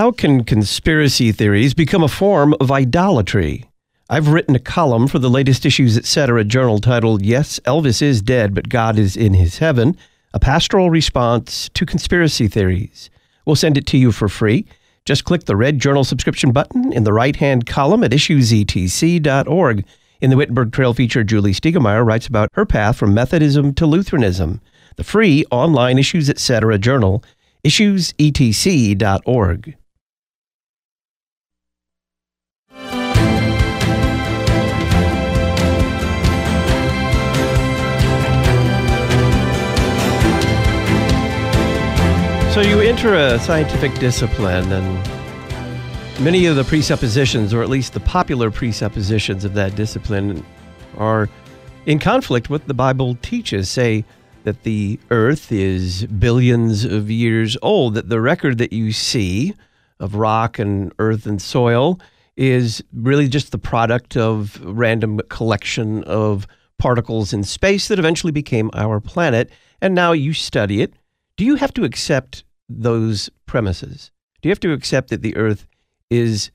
How can conspiracy theories become a form of idolatry? I've written a column for the latest issues, etc. journal titled Yes, Elvis is Dead, but God is in His Heaven, a pastoral response to conspiracy theories. We'll send it to you for free. Just click the red journal subscription button in the right hand column at issuesetc.org. In the Wittenberg Trail feature, Julie Stiegemeyer writes about her path from Methodism to Lutheranism. The free online Issues Etc. journal, issuesetc.org. So you enter a scientific discipline, and many of the presuppositions, or at least the popular presuppositions of that discipline, are in conflict with the Bible teaches. Say that the Earth is billions of years old, that the record that you see of rock and earth and soil is really just the product of random collection of particles in space that eventually became our planet. And now you study it do you have to accept those premises? Do you have to accept that the earth is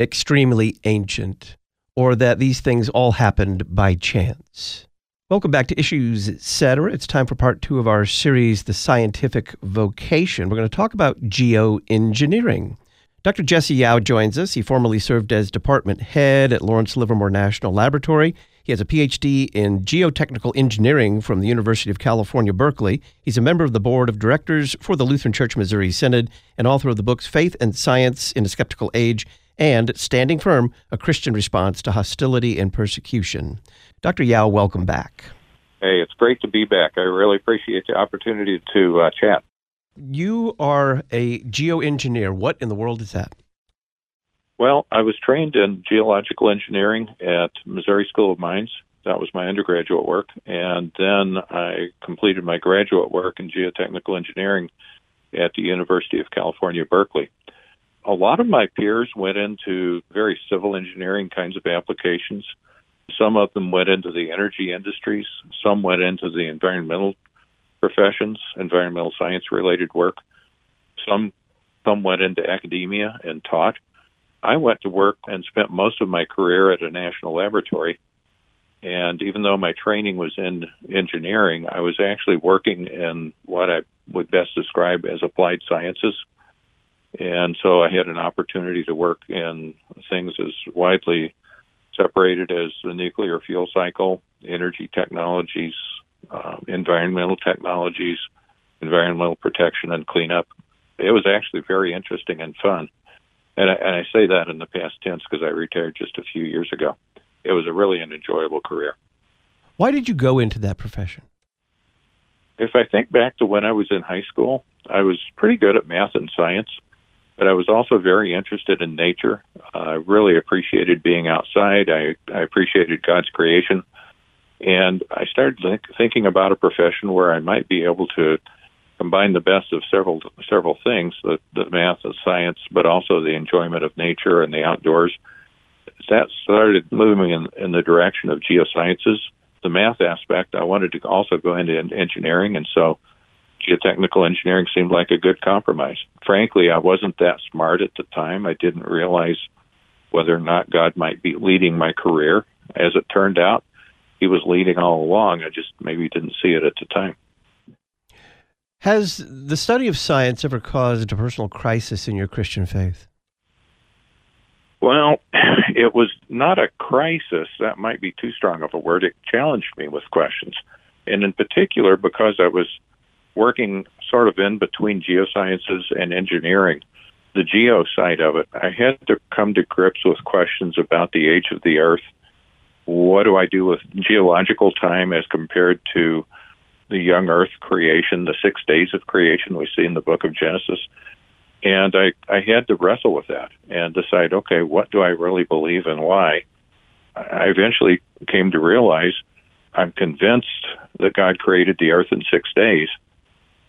extremely ancient or that these things all happened by chance? Welcome back to Issues Etc. It's time for part two of our series, The Scientific Vocation. We're going to talk about geoengineering. Dr. Jesse Yow joins us. He formerly served as department head at Lawrence Livermore National Laboratory. He has a PhD in geotechnical engineering from the University of California, Berkeley. He's a member of the board of directors for the Lutheran Church Missouri Synod and author of the books Faith and Science in a Skeptical Age and Standing Firm A Christian Response to Hostility and Persecution. Dr. Yow, welcome back. Hey, it's great to be back. I really appreciate the opportunity to uh, chat. You are a geoengineer. What in the world is that? Well, I was trained in geological engineering at Missouri School of Mines. That was my undergraduate work. And then I completed my graduate work in geotechnical engineering at the University of California, Berkeley. A lot of my peers went into very civil engineering kinds of applications. Some of them went into the energy industries, some went into the environmental professions, environmental science related work. Some some went into academia and taught. I went to work and spent most of my career at a national laboratory. And even though my training was in engineering, I was actually working in what I would best describe as applied sciences. And so I had an opportunity to work in things as widely separated as the nuclear fuel cycle, energy technologies, um, environmental technologies, environmental protection, and cleanup. It was actually very interesting and fun. And I, and I say that in the past tense because I retired just a few years ago. It was a really an enjoyable career. Why did you go into that profession? If I think back to when I was in high school, I was pretty good at math and science, but I was also very interested in nature. I really appreciated being outside. I, I appreciated God's creation. And I started think, thinking about a profession where I might be able to combine the best of several several things the, the math and science but also the enjoyment of nature and the outdoors. That started moving in, in the direction of geosciences. The math aspect i wanted to also go into engineering and so geotechnical engineering seemed like a good compromise. Frankly i wasn't that smart at the time. I didn't realize whether or not god might be leading my career. As it turned out he was leading all along. I just maybe didn't see it at the time has the study of science ever caused a personal crisis in your Christian faith? Well, it was not a crisis. That might be too strong of a word. It challenged me with questions. And in particular, because I was working sort of in between geosciences and engineering, the geo side of it, I had to come to grips with questions about the age of the Earth. What do I do with geological time as compared to the young earth creation, the six days of creation we see in the book of Genesis. And I, I had to wrestle with that and decide, okay, what do I really believe and why? I eventually came to realize I'm convinced that God created the earth in six days,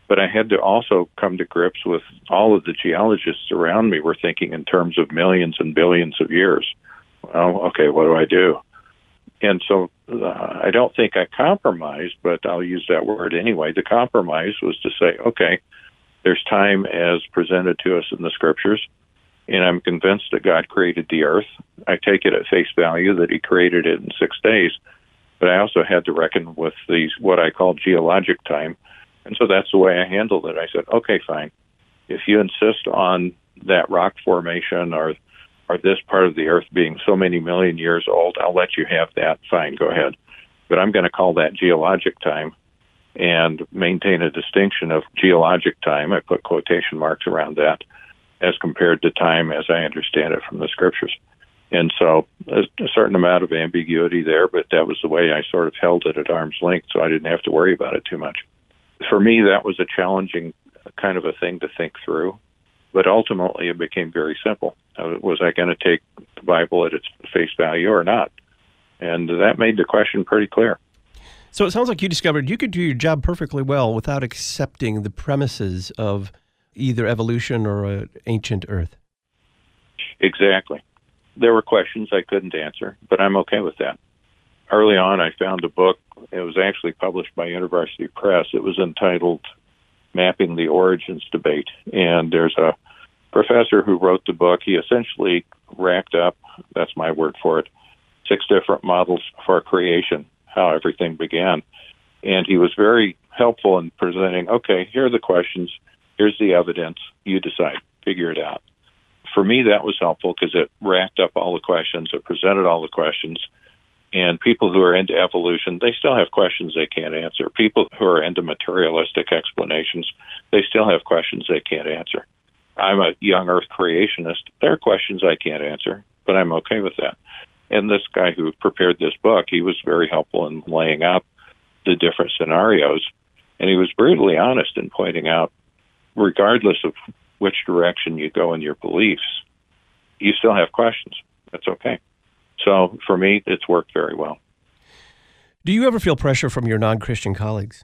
but I had to also come to grips with all of the geologists around me were thinking in terms of millions and billions of years. Well, okay, what do I do? And so uh, I don't think I compromised, but I'll use that word anyway. The compromise was to say, okay, there's time as presented to us in the scriptures. and I'm convinced that God created the earth. I take it at face value that He created it in six days, but I also had to reckon with these what I call geologic time, and so that's the way I handled it. I said, okay, fine. If you insist on that rock formation or or this part of the earth being so many million years old, I'll let you have that. Fine, go ahead. But I'm going to call that geologic time and maintain a distinction of geologic time. I put quotation marks around that as compared to time as I understand it from the scriptures. And so a certain amount of ambiguity there, but that was the way I sort of held it at arm's length, so I didn't have to worry about it too much. For me, that was a challenging kind of a thing to think through, but ultimately it became very simple. Uh, was I going to take the Bible at its face value or not? And that made the question pretty clear. So it sounds like you discovered you could do your job perfectly well without accepting the premises of either evolution or an ancient Earth. Exactly. There were questions I couldn't answer, but I'm okay with that. Early on, I found a book. It was actually published by InterVarsity Press. It was entitled Mapping the Origins Debate. And there's a professor who wrote the book. He essentially racked up, that's my word for it, six different models for creation, how everything began. And he was very helpful in presenting okay, here are the questions here's the evidence, you decide, figure it out. For me, that was helpful because it racked up all the questions, it presented all the questions. And people who are into evolution, they still have questions they can't answer. People who are into materialistic explanations, they still have questions they can't answer. I'm a young earth creationist. There are questions I can't answer, but I'm okay with that. And this guy who prepared this book, he was very helpful in laying out the different scenarios. And he was brutally honest in pointing out regardless of which direction you go in your beliefs, you still have questions. That's okay. So for me, it's worked very well. Do you ever feel pressure from your non Christian colleagues?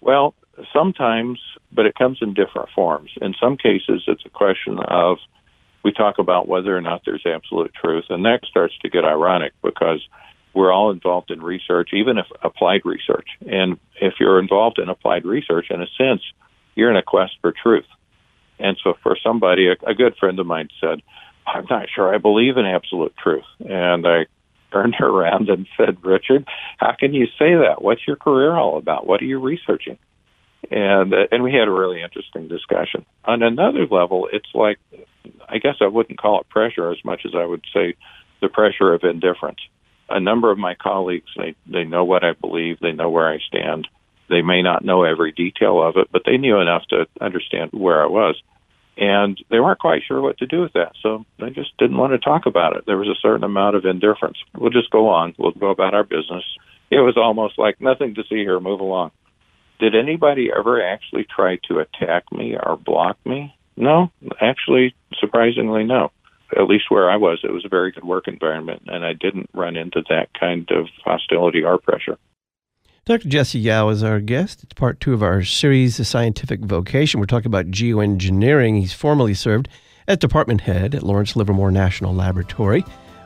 Well, sometimes, but it comes in different forms. In some cases, it's a question of we talk about whether or not there's absolute truth, and that starts to get ironic because we're all involved in research, even if applied research. And if you're involved in applied research, in a sense, you're in a quest for truth. And so for somebody, a, a good friend of mine said, I'm not sure I believe in absolute truth. And I turned around and said, Richard, how can you say that? What's your career all about? What are you researching? And uh, and we had a really interesting discussion. On another level, it's like I guess I wouldn't call it pressure as much as I would say the pressure of indifference. A number of my colleagues they they know what I believe, they know where I stand, they may not know every detail of it, but they knew enough to understand where I was. And they weren't quite sure what to do with that, so they just didn't want to talk about it. There was a certain amount of indifference. We'll just go on. We'll go about our business. It was almost like nothing to see here, move along. Did anybody ever actually try to attack me or block me? No, actually, surprisingly, no. At least where I was, it was a very good work environment, and I didn't run into that kind of hostility or pressure. Dr. Jesse Yow is our guest. It's part two of our series, The Scientific Vocation. We're talking about geoengineering. He's formerly served as department head at Lawrence Livermore National Laboratory.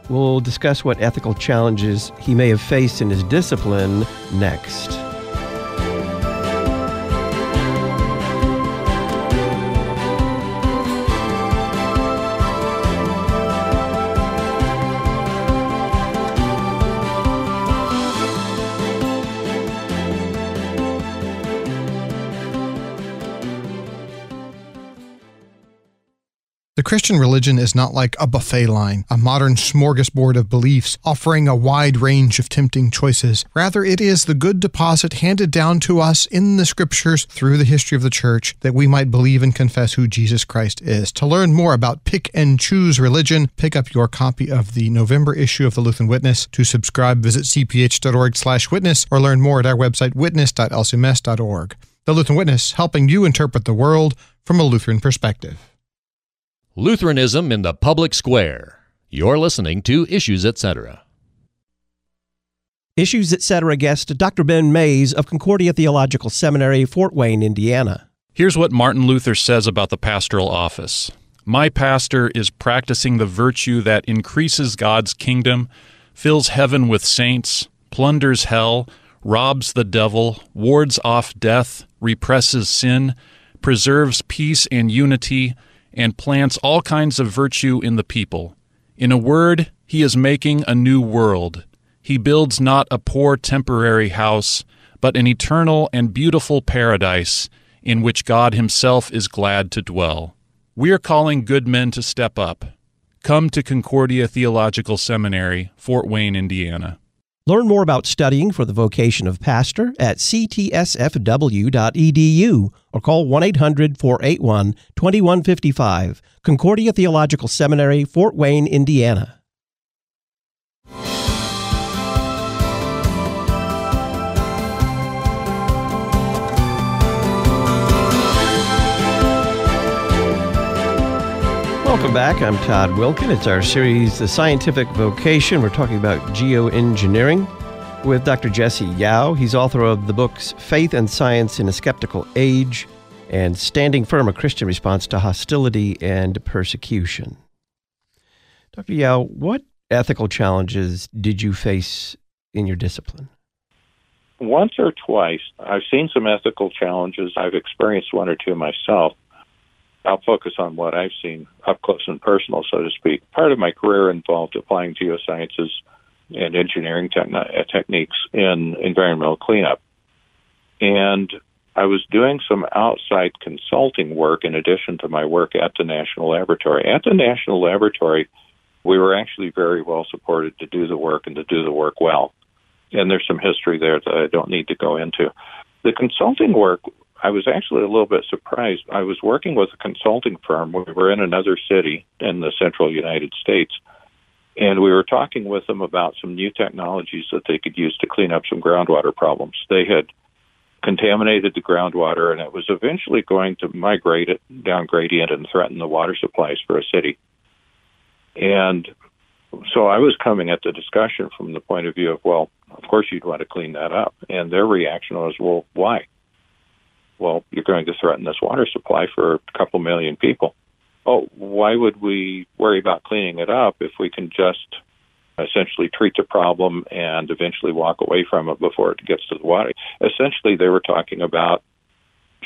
We'll discuss what ethical challenges he may have faced in his discipline next. The Christian religion is not like a buffet line, a modern smorgasbord of beliefs offering a wide range of tempting choices. Rather, it is the good deposit handed down to us in the scriptures through the history of the church that we might believe and confess who Jesus Christ is. To learn more about pick and choose religion, pick up your copy of the November issue of the Lutheran Witness. To subscribe, visit cph.org/witness or learn more at our website witness.lcms.org. The Lutheran Witness, helping you interpret the world from a Lutheran perspective. Lutheranism in the Public Square. You're listening to Issues Etc. Issues Etc. guest Dr. Ben Mayes of Concordia Theological Seminary, Fort Wayne, Indiana. Here's what Martin Luther says about the pastoral office My pastor is practicing the virtue that increases God's kingdom, fills heaven with saints, plunders hell, robs the devil, wards off death, represses sin, preserves peace and unity and plants all kinds of virtue in the people. In a word, he is making a new world. He builds not a poor temporary house, but an eternal and beautiful paradise in which God Himself is glad to dwell. We are calling good men to step up. Come to Concordia Theological Seminary, Fort Wayne, Indiana. Learn more about studying for the vocation of pastor at ctsfw.edu or call 1 800 481 2155. Concordia Theological Seminary, Fort Wayne, Indiana. Welcome back. I'm Todd Wilken. It's our series, The Scientific Vocation. We're talking about geoengineering with Dr. Jesse Yow. He's author of the books Faith and Science in a Skeptical Age and Standing Firm A Christian Response to Hostility and Persecution. Dr. Yow, what ethical challenges did you face in your discipline? Once or twice, I've seen some ethical challenges. I've experienced one or two myself. I'll focus on what I've seen up close and personal, so to speak. Part of my career involved applying geosciences and engineering techn- uh, techniques in environmental cleanup. And I was doing some outside consulting work in addition to my work at the National Laboratory. At the National Laboratory, we were actually very well supported to do the work and to do the work well. And there's some history there that I don't need to go into. The consulting work I was actually a little bit surprised. I was working with a consulting firm. We were in another city in the central United States, and we were talking with them about some new technologies that they could use to clean up some groundwater problems. They had contaminated the groundwater, and it was eventually going to migrate it down gradient and threaten the water supplies for a city. And so I was coming at the discussion from the point of view of, well, of course you'd want to clean that up. And their reaction was, well, why? Well, you're going to threaten this water supply for a couple million people. Oh, why would we worry about cleaning it up if we can just essentially treat the problem and eventually walk away from it before it gets to the water? Essentially, they were talking about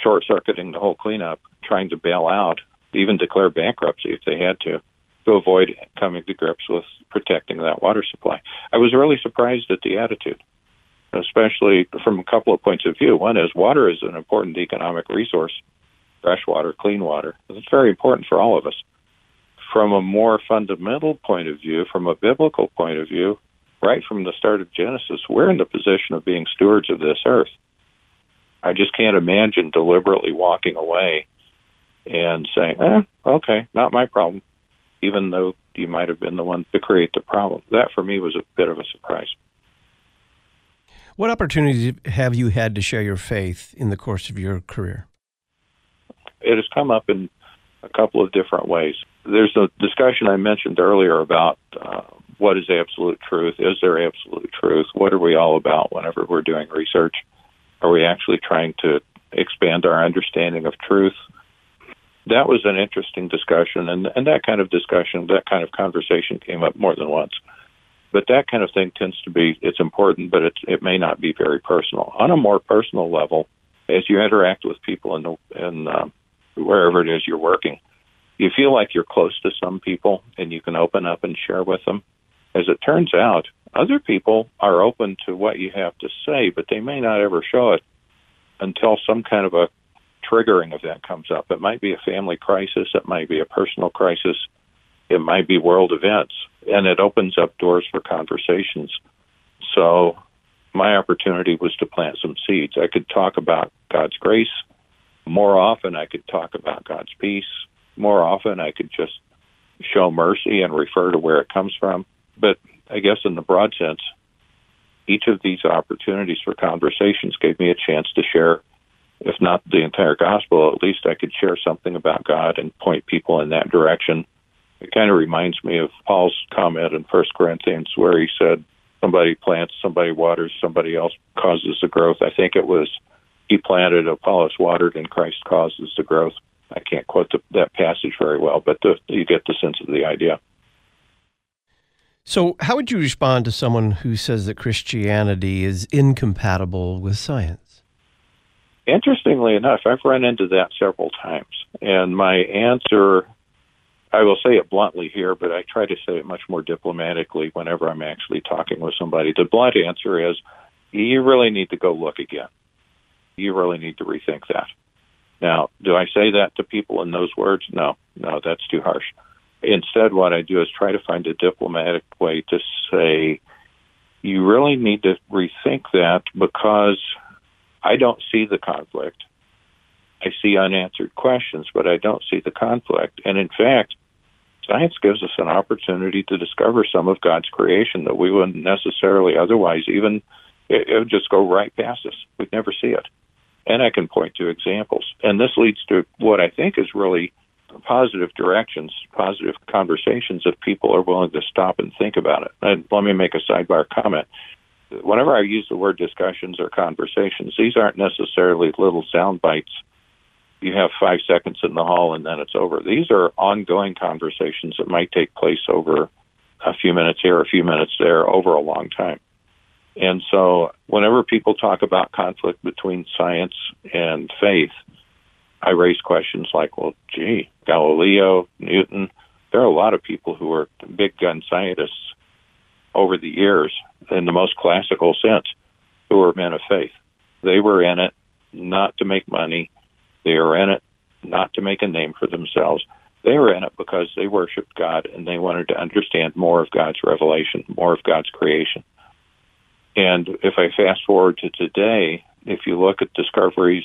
short circuiting the whole cleanup, trying to bail out, even declare bankruptcy if they had to, to avoid coming to grips with protecting that water supply. I was really surprised at the attitude especially from a couple of points of view. One is water is an important economic resource, fresh water, clean water. It's very important for all of us. From a more fundamental point of view, from a biblical point of view, right from the start of Genesis, we're in the position of being stewards of this earth. I just can't imagine deliberately walking away and saying, eh, okay, not my problem, even though you might have been the one to create the problem. That for me was a bit of a surprise. What opportunities have you had to share your faith in the course of your career? It has come up in a couple of different ways. There's a discussion I mentioned earlier about uh, what is absolute truth? Is there absolute truth? What are we all about whenever we're doing research? Are we actually trying to expand our understanding of truth? That was an interesting discussion, and, and that kind of discussion, that kind of conversation came up more than once. But that kind of thing tends to be it's important, but it's, it may not be very personal. On a more personal level, as you interact with people in the in uh, wherever it is you're working, you feel like you're close to some people and you can open up and share with them. As it turns out, other people are open to what you have to say, but they may not ever show it until some kind of a triggering event comes up. It might be a family crisis, it might be a personal crisis, it might be world events, and it opens up doors for conversations. So my opportunity was to plant some seeds. I could talk about God's grace. More often, I could talk about God's peace. More often, I could just show mercy and refer to where it comes from. But I guess in the broad sense, each of these opportunities for conversations gave me a chance to share, if not the entire gospel, at least I could share something about God and point people in that direction it kind of reminds me of Paul's comment in First Corinthians where he said, "Somebody plants, somebody waters, somebody else causes the growth." I think it was he planted, Apollos watered, and Christ causes the growth. I can't quote the, that passage very well, but the, you get the sense of the idea. So, how would you respond to someone who says that Christianity is incompatible with science? Interestingly enough, I've run into that several times, and my answer I will say it bluntly here, but I try to say it much more diplomatically whenever I'm actually talking with somebody. The blunt answer is you really need to go look again. You really need to rethink that. Now, do I say that to people in those words? No, no, that's too harsh. Instead, what I do is try to find a diplomatic way to say, you really need to rethink that because I don't see the conflict. I see unanswered questions, but I don't see the conflict. And in fact, science gives us an opportunity to discover some of God's creation that we wouldn't necessarily otherwise even it, it would just go right past us. We'd never see it. And I can point to examples. And this leads to what I think is really positive directions, positive conversations if people are willing to stop and think about it. And let me make a sidebar comment. Whenever I use the word discussions or conversations, these aren't necessarily little sound bites you have five seconds in the hall and then it's over. These are ongoing conversations that might take place over a few minutes here, a few minutes there, over a long time. And so, whenever people talk about conflict between science and faith, I raise questions like, well, gee, Galileo, Newton, there are a lot of people who are big gun scientists over the years in the most classical sense who are men of faith. They were in it not to make money, they are in it not to make a name for themselves. They were in it because they worshiped God and they wanted to understand more of God's revelation, more of God's creation. And if I fast forward to today, if you look at discoveries,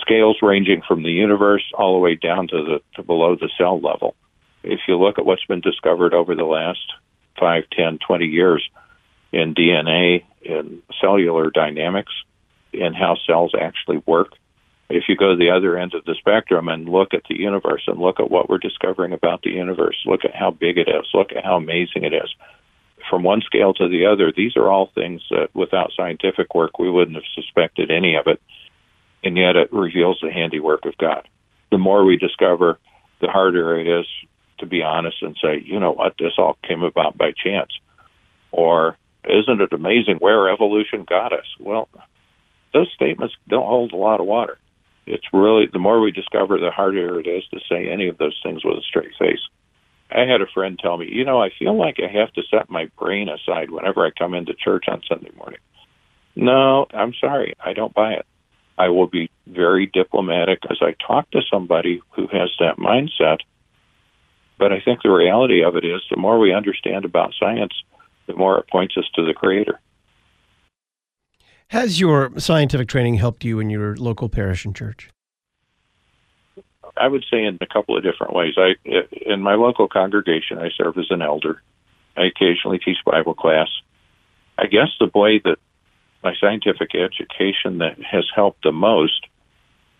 scales ranging from the universe all the way down to the to below the cell level, if you look at what's been discovered over the last five, ten, twenty years in DNA, in cellular dynamics, in how cells actually work, if you go to the other end of the spectrum and look at the universe and look at what we're discovering about the universe, look at how big it is, look at how amazing it is. From one scale to the other, these are all things that without scientific work we wouldn't have suspected any of it. And yet it reveals the handiwork of God. The more we discover, the harder it is to be honest and say, you know what, this all came about by chance. Or isn't it amazing where evolution got us? Well, those statements don't hold a lot of water it's really the more we discover, the harder it is to say any of those things with a straight face. I had a friend tell me, you know, I feel like I have to set my brain aside whenever I come into church on Sunday morning. No, I'm sorry, I don't buy it. I will be very diplomatic as I talk to somebody who has that mindset. But I think the reality of it is the more we understand about science, the more it points us to the Creator. Has your scientific training helped you in your local parish and church? I would say in a couple of different ways. I in my local congregation, I serve as an elder. I occasionally teach Bible class. I guess the way that my scientific education that has helped the most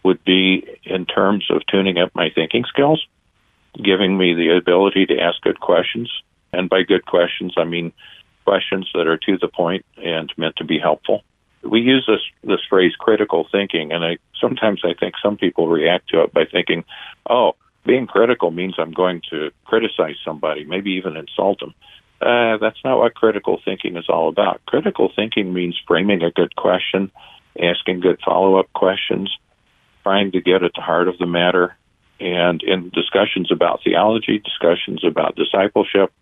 would be in terms of tuning up my thinking skills, giving me the ability to ask good questions. And by good questions, I mean questions that are to the point and meant to be helpful we use this this phrase critical thinking, and I sometimes I think some people react to it by thinking, "Oh, being critical means I'm going to criticize somebody, maybe even insult them." Uh, that's not what critical thinking is all about. Critical thinking means framing a good question, asking good follow up questions, trying to get at the heart of the matter, and in discussions about theology, discussions about discipleship,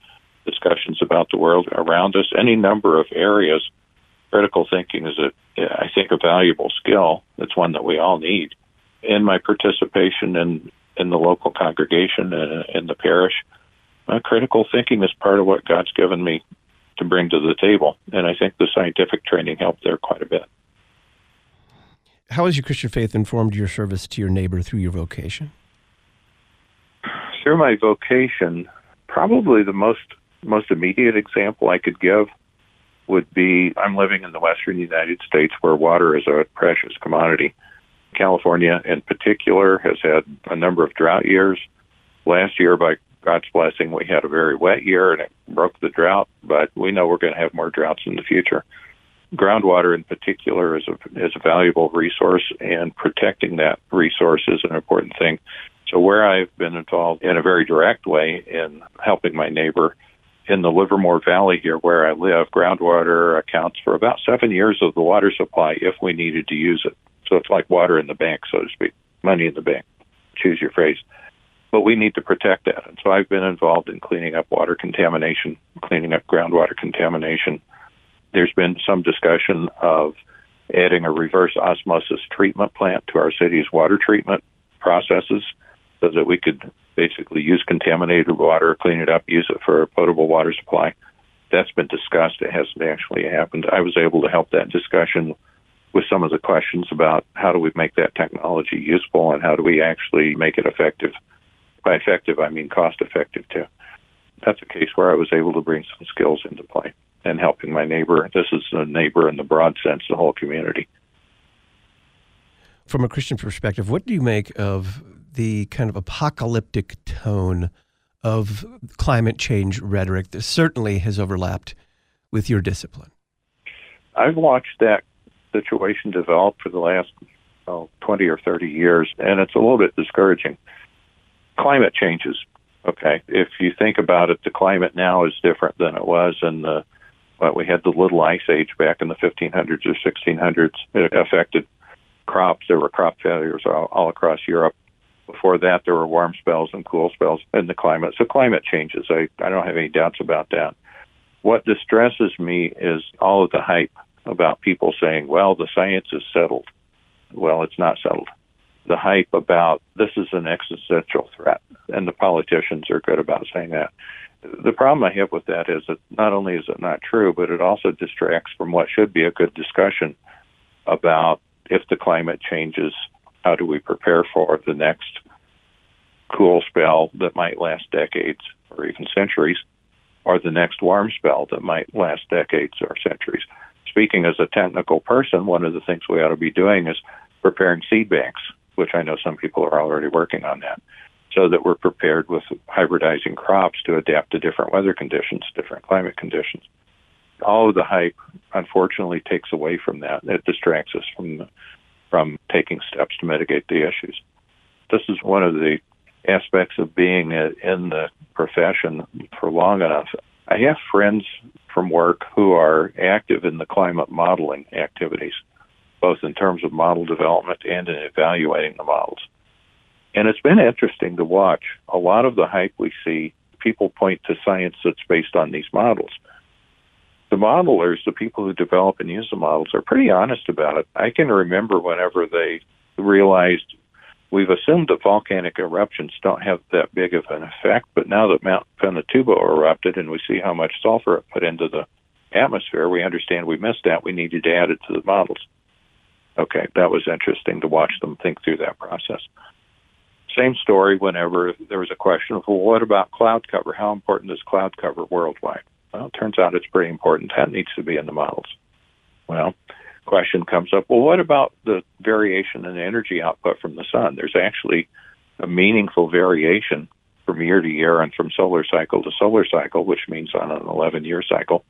discussions about the world around us, any number of areas critical thinking is a, I think, a valuable skill. It's one that we all need. In my participation in in the local congregation and in the parish, uh, critical thinking is part of what God's given me to bring to the table, and I think the scientific training helped there quite a bit. How has your Christian faith informed your service to your neighbor through your vocation? Through my vocation, probably the most most immediate example I could give would be I'm living in the western United States where water is a precious commodity. California, in particular, has had a number of drought years. Last year, by God's blessing, we had a very wet year and it broke the drought, but we know we're going to have more droughts in the future. Groundwater, in particular, is a, is a valuable resource, and protecting that resource is an important thing. So, where I've been involved in a very direct way in helping my neighbor in the Livermore Valley here where I live, groundwater accounts for about seven years of the water supply if we needed to use it. So it's like water in the bank, so to speak, money in the bank. Choose your phrase. but we need to protect that. And so I've been involved in cleaning up water contamination, cleaning up groundwater contamination. There's been some discussion of adding a reverse osmosis treatment plant to our city's water treatment processes so that we could basically use contaminated water, clean it up, use it for a potable water supply. That's been discussed. It hasn't actually happened. I was able to help that discussion with some of the questions about how do we make that technology useful and how do we actually make it effective. By effective, I mean cost effective too. That's a case where I was able to bring some skills into play and helping my neighbor. This is a neighbor in the broad sense, the whole community. From a Christian perspective, what do you make of the kind of apocalyptic tone of climate change rhetoric that certainly has overlapped with your discipline? I've watched that situation develop for the last oh, 20 or 30 years, and it's a little bit discouraging. Climate changes. Okay, if you think about it, the climate now is different than it was in the what we had the little ice age back in the 1500s or 1600s. It affected crops. There were crop failures all, all across Europe. Before that, there were warm spells and cool spells in the climate. So climate changes. I, I don't have any doubts about that. What distresses me is all of the hype about people saying, well, the science is settled. Well, it's not settled. The hype about this is an existential threat, and the politicians are good about saying that. The problem I have with that is that not only is it not true, but it also distracts from what should be a good discussion about if the climate changes, how do we prepare for the next cool spell that might last decades or even centuries, or the next warm spell that might last decades or centuries. Speaking as a technical person, one of the things we ought to be doing is preparing seed banks, which I know some people are already working on that, so that we're prepared with hybridizing crops to adapt to different weather conditions, different climate conditions. All of the hype, unfortunately, takes away from that. It distracts us from from taking steps to mitigate the issues. This is one of the aspects of being in the profession for long enough. I have friends from work who are active in the climate modeling activities, both in terms of model development and in evaluating the models. And it's been interesting to watch. A lot of the hype we see, people point to science that's based on these models. The modelers, the people who develop and use the models, are pretty honest about it. I can remember whenever they realized we've assumed that volcanic eruptions don't have that big of an effect, but now that Mount Pinatubo erupted and we see how much sulfur it put into the atmosphere, we understand we missed that. We needed to add it to the models. Okay, that was interesting to watch them think through that process. Same story whenever there was a question of, well, what about cloud cover? How important is cloud cover worldwide? Well, it turns out it's pretty important. That needs to be in the models. Well, question comes up well, what about the variation in energy output from the sun? There's actually a meaningful variation from year to year and from solar cycle to solar cycle, which means on an 11 year cycle,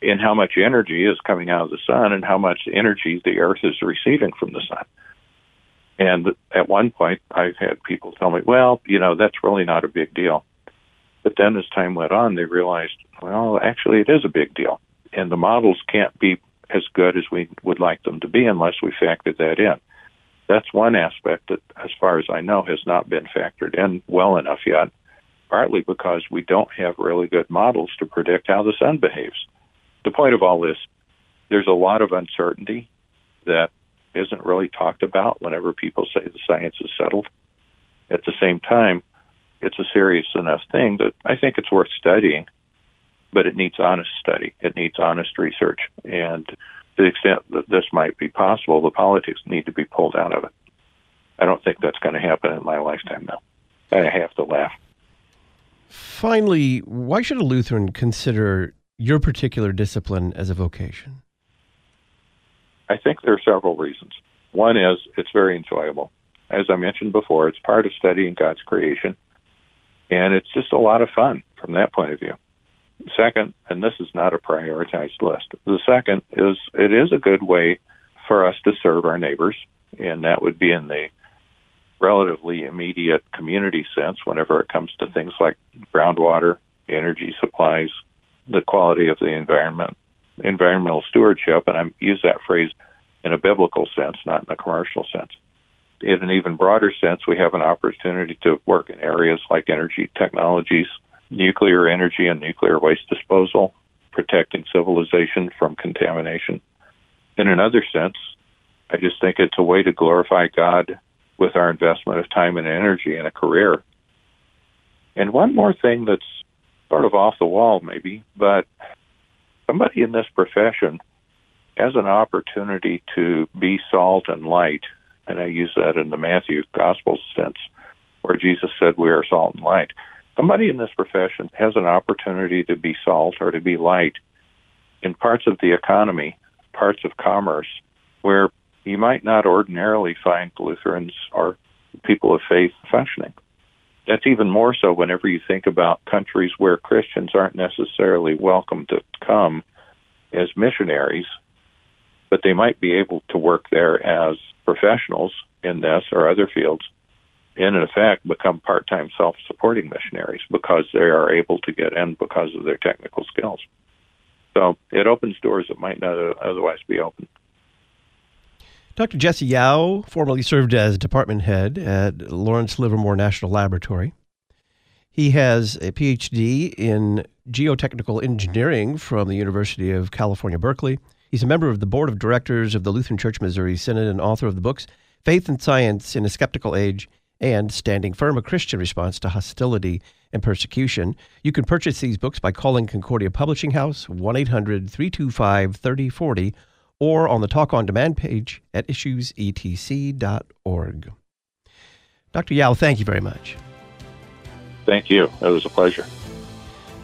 in how much energy is coming out of the sun and how much energy the earth is receiving from the sun. And at one point, I've had people tell me, well, you know, that's really not a big deal. But then as time went on, they realized, well, actually, it is a big deal. And the models can't be as good as we would like them to be unless we factor that in. That's one aspect that, as far as I know, has not been factored in well enough yet, partly because we don't have really good models to predict how the sun behaves. The point of all this, there's a lot of uncertainty that isn't really talked about whenever people say the science is settled. At the same time, it's a serious enough thing that I think it's worth studying but it needs honest study. It needs honest research. And to the extent that this might be possible, the politics need to be pulled out of it. I don't think that's going to happen in my lifetime, though. I have to laugh. Finally, why should a Lutheran consider your particular discipline as a vocation? I think there are several reasons. One is it's very enjoyable. As I mentioned before, it's part of studying God's creation, and it's just a lot of fun from that point of view. Second, and this is not a prioritized list, the second is it is a good way for us to serve our neighbors, and that would be in the relatively immediate community sense whenever it comes to things like groundwater, energy supplies, the quality of the environment, environmental stewardship, and I use that phrase in a biblical sense, not in a commercial sense. In an even broader sense, we have an opportunity to work in areas like energy technologies, nuclear energy and nuclear waste disposal, protecting civilization from contamination. In another sense, I just think it's a way to glorify God with our investment of time and energy in a career. And one more thing that's sort of off the wall, maybe, but somebody in this profession has an opportunity to be salt and light, and I use that in the Matthew Gospel sense, where Jesus said, We are salt and light. Somebody in this profession has an opportunity to be salt or to be light in parts of the economy, parts of commerce, where you might not ordinarily find Lutherans or people of faith functioning. That's even more so whenever you think about countries where Christians aren't necessarily welcome to come as missionaries, but they might be able to work there as professionals in this or other fields and in effect become part-time self-supporting missionaries because they are able to get in because of their technical skills. So it opens doors that might not otherwise be open. Dr. Jesse Yow formerly served as department head at Lawrence Livermore National Laboratory. He has a PhD in geotechnical engineering from the University of California, Berkeley. He's a member of the board of directors of the Lutheran Church Missouri Synod and author of the books Faith and Science in a Skeptical Age and Standing Firm A Christian Response to Hostility and Persecution. You can purchase these books by calling Concordia Publishing House 1 800 325 3040 or on the Talk on Demand page at issuesetc.org. Dr. Yow, thank you very much. Thank you. It was a pleasure.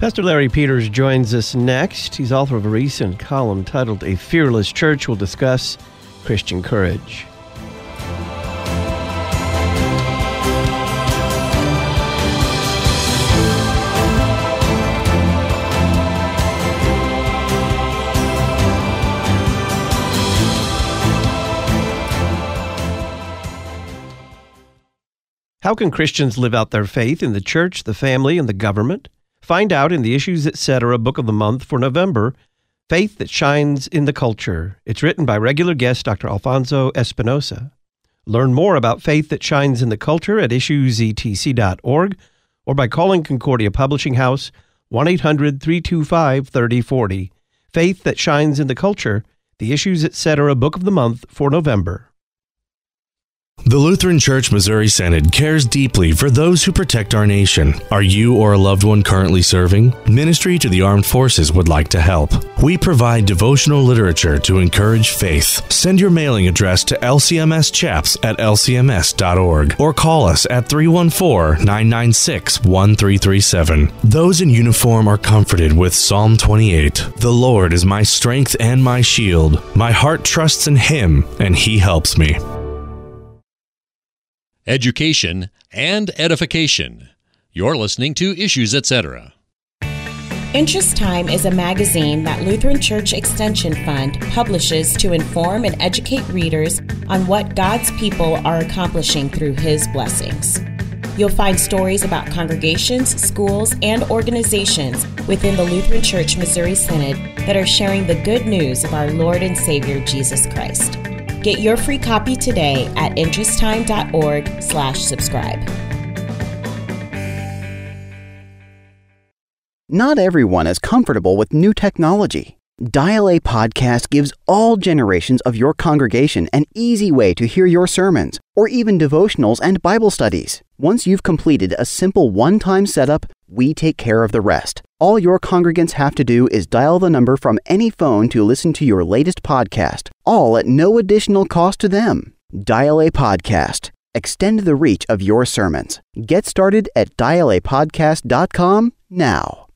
Pastor Larry Peters joins us next. He's author of a recent column titled A Fearless Church. We'll discuss Christian courage. How can Christians live out their faith in the church, the family, and the government? Find out in the Issues Etc. Book of the Month for November Faith That Shines in the Culture. It's written by regular guest Dr. Alfonso Espinosa. Learn more about Faith That Shines in the Culture at issuesetc.org or by calling Concordia Publishing House 1 800 325 3040. Faith That Shines in the Culture, the Issues Etc. Book of the Month for November. The Lutheran Church Missouri Synod cares deeply for those who protect our nation. Are you or a loved one currently serving? Ministry to the Armed Forces would like to help. We provide devotional literature to encourage faith. Send your mailing address to LCMS chaps at lcms.org or call us at 314 996 1337. Those in uniform are comforted with Psalm 28. The Lord is my strength and my shield. My heart trusts in Him, and He helps me education, and edification. You're listening to Issues Etc. Interest Time is a magazine that Lutheran Church Extension Fund publishes to inform and educate readers on what God's people are accomplishing through His blessings. You'll find stories about congregations, schools, and organizations within the Lutheran Church Missouri Synod that are sharing the good news of our Lord and Savior Jesus Christ. Get your free copy today at interesttime.org slash subscribe. Not everyone is comfortable with new technology. Dial A Podcast gives all generations of your congregation an easy way to hear your sermons or even devotionals and Bible studies. Once you've completed a simple one time setup, we take care of the rest. All your congregants have to do is dial the number from any phone to listen to your latest podcast, all at no additional cost to them. Dial a podcast. Extend the reach of your sermons. Get started at dialapodcast.com now.